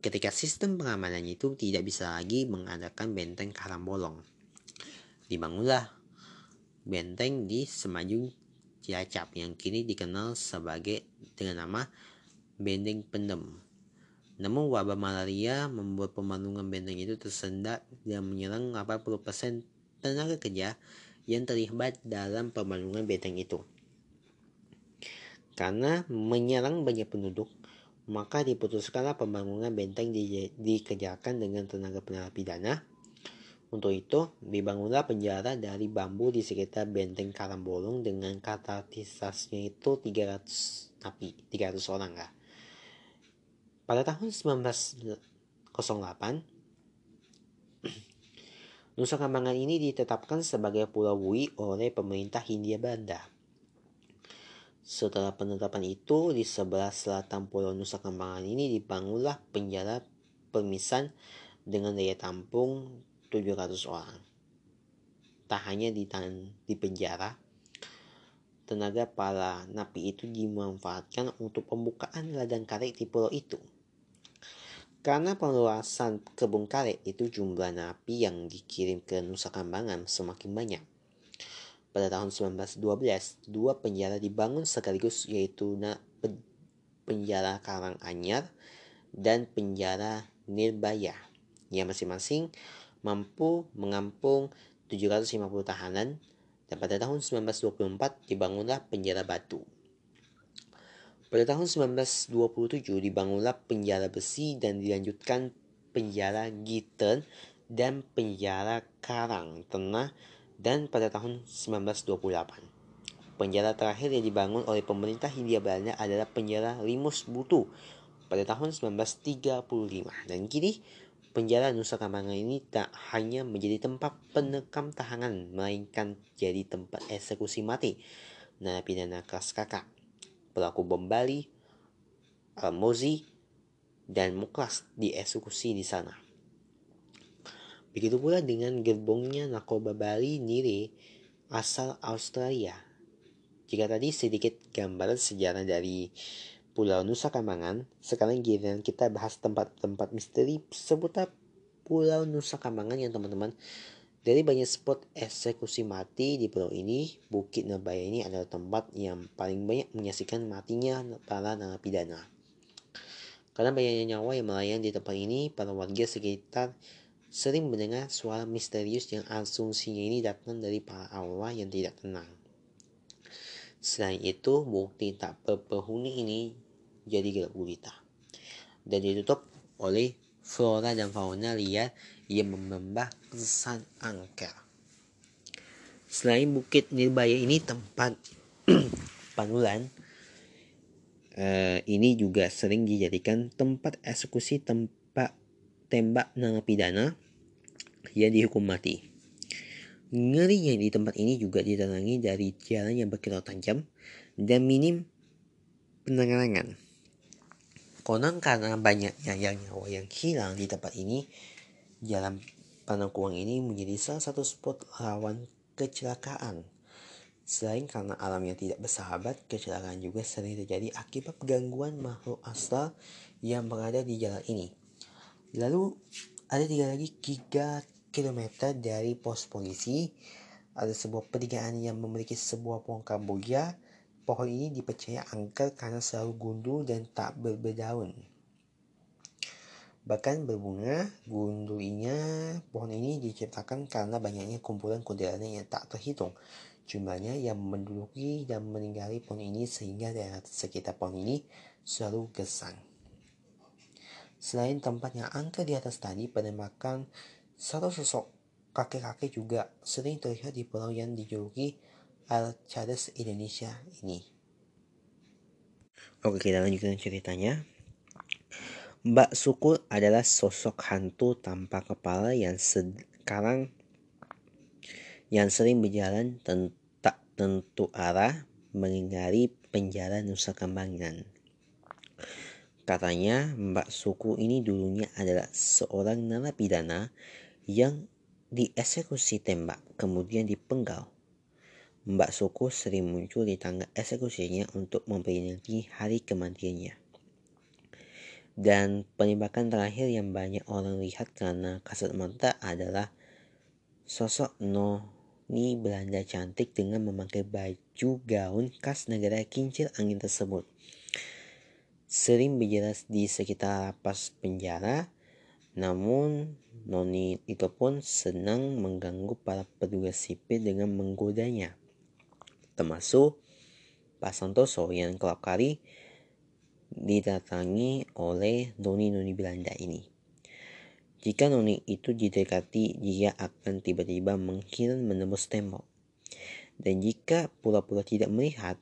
ketika sistem pengamanan itu tidak bisa lagi mengadakan benteng karang-bolong. Dibangunlah benteng di Semajung Cilacap yang kini dikenal sebagai dengan nama Benteng Pendem. Namun wabah malaria membuat pembangunan benteng itu tersendat dan menyerang 80% tenaga kerja yang terlibat dalam pembangunan benteng itu. Karena menyerang banyak penduduk, maka diputuskanlah pembangunan benteng di, dikerjakan dengan tenaga pidana untuk itu, dibangunlah penjara dari bambu di sekitar benteng Karangbolong dengan kapasitasnya itu 300 napi, 300 orang lah. Pada tahun 1908, [CLEARS THROAT] Nusa Kambangan ini ditetapkan sebagai Pulau Wui oleh pemerintah Hindia Belanda. Setelah penetapan itu, di sebelah selatan Pulau Nusa Kambangan ini dibangunlah penjara permisan dengan daya tampung 700 orang. Tak hanya di, di penjara, tenaga para napi itu dimanfaatkan untuk pembukaan ladang karet di pulau itu. Karena perluasan kebun karet itu jumlah napi yang dikirim ke Nusa Kambangan semakin banyak. Pada tahun 1912, dua penjara dibangun sekaligus yaitu penjara Karanganyar dan penjara Nirbaya yang masing-masing mampu mengampung 750 tahanan dan pada tahun 1924 dibangunlah penjara batu. Pada tahun 1927 dibangunlah penjara besi dan dilanjutkan penjara Giten dan penjara Karang Tengah dan pada tahun 1928. Penjara terakhir yang dibangun oleh pemerintah Hindia Belanda adalah penjara Limus Butu pada tahun 1935 dan kini Penjara Nusa Kambangan ini tak hanya menjadi tempat penekam tahanan, melainkan jadi tempat eksekusi mati narapidana kelas kakak, pelaku bom Bali, Almozi, dan Muklas dieksekusi di sana. Begitu pula dengan gerbongnya narkoba Bali Nire asal Australia. Jika tadi sedikit gambaran sejarah dari Pulau Nusa Kambangan. Sekarang giliran kita bahas tempat-tempat misteri seputar Pulau Nusa Kambangan yang teman-teman. Dari banyak spot eksekusi mati di pulau ini, Bukit Nebaya ini adalah tempat yang paling banyak menyaksikan matinya para narapidana. Karena banyaknya nyawa yang melayang di tempat ini, para warga sekitar sering mendengar suara misterius yang asumsinya ini datang dari para aula yang tidak tenang. Selain itu, bukti tak berpenghuni ini jadi gelap gulita dan ditutup oleh flora dan fauna liar yang menambah kesan angker. Selain Bukit Nirbaya ini tempat [CLEARS THROAT] panulan, uh, ini juga sering dijadikan tempat eksekusi tempat tembak narapidana yang dihukum mati. Ngerinya di tempat ini juga diterangi dari jalan yang berkilau tajam dan minim penerangan. Konon karena banyaknya yang nyawa yang hilang di tempat ini, jalan Panokuang ini menjadi salah satu spot rawan kecelakaan. Selain karena alam yang tidak bersahabat, kecelakaan juga sering terjadi akibat gangguan makhluk astral yang berada di jalan ini. Lalu ada tiga lagi 3 km dari pos polisi, ada sebuah pertigaan yang memiliki sebuah pohon kamboja Pohon ini dipercaya angker karena selalu gundul dan tak berdaun. Bahkan berbunga, gundulnya pohon ini diciptakan karena banyaknya kumpulan kuntilanak yang tak terhitung. Jumlahnya yang menduduki dan meninggali pohon ini sehingga daerah sekitar pohon ini selalu gesang. Selain tempat yang angker di atas tadi, penembakan satu sosok kakek-kakek juga sering terlihat di pulau yang dijuluki Alcades Indonesia ini. Oke, kita lanjutkan ceritanya. Mbak Sukul adalah sosok hantu tanpa kepala yang sekarang yang sering berjalan tak tentu arah menghindari penjara Nusa Kambangan. Katanya Mbak Suku ini dulunya adalah seorang narapidana yang dieksekusi tembak kemudian dipenggal Mbak Suku sering muncul di tangga eksekusinya untuk memperingati hari kematiannya. Dan penembakan terakhir yang banyak orang lihat karena kasat mata adalah sosok Noni Belanda cantik dengan memakai baju gaun khas negara kincir angin tersebut. Sering berjelas di sekitar lapas penjara, namun Noni itu pun senang mengganggu para petugas sipil dengan menggodanya. Termasuk Pak Santoso yang kelap kali didatangi oleh noni-noni Belanda ini. Jika noni itu didekati, dia akan tiba-tiba menghilang menembus tembok. Dan jika pura-pura tidak melihat,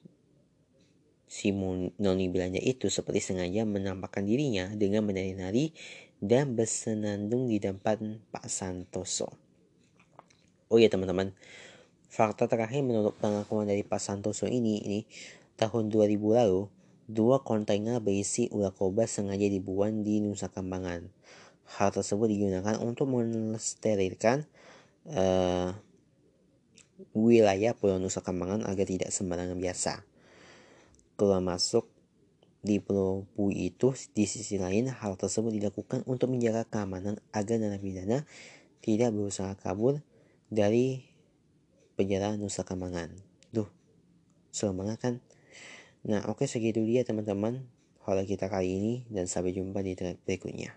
si noni Belanda itu seperti sengaja menampakkan dirinya dengan menari-nari dan bersenandung di depan Pak Santoso. Oh ya teman-teman, fakta terakhir menurut pengakuan dari Pak Santoso ini, ini tahun 2000 lalu, dua kontainer berisi ular kobra sengaja dibuang di Nusa Kambangan. Hal tersebut digunakan untuk mensterilkan uh, wilayah Pulau Nusa Kambangan agar tidak sembarangan biasa. Keluar masuk di Pulau Bui itu, di sisi lain, hal tersebut dilakukan untuk menjaga keamanan agar narapidana tidak berusaha kabur dari penjara Nusa Kambangan. Duh, banget kan? Nah, oke segitu dia teman-teman hal kita kali ini dan sampai jumpa di thread berikutnya.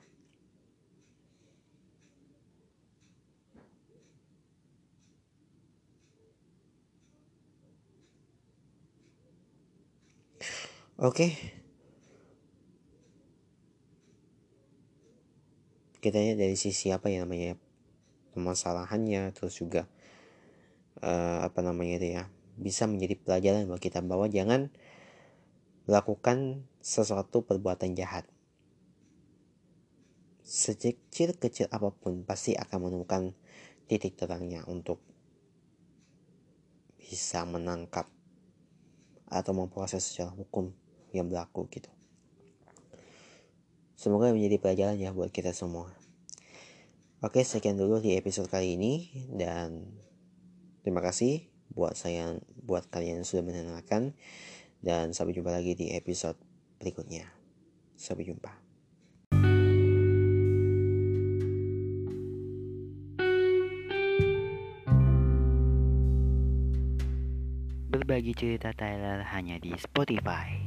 Oke, okay. kita dari sisi apa ya namanya permasalahannya terus juga uh, apa namanya itu ya bisa menjadi pelajaran buat kita bahwa jangan lakukan sesuatu perbuatan jahat sekecil-kecil apa pun pasti akan menemukan titik terangnya untuk bisa menangkap atau memproses secara hukum yang berlaku gitu. Semoga menjadi pelajaran ya buat kita semua. Oke, sekian dulu di episode kali ini dan terima kasih buat saya buat kalian yang sudah mendengarkan dan sampai jumpa lagi di episode berikutnya. Sampai jumpa. Berbagi cerita Tyler hanya di Spotify.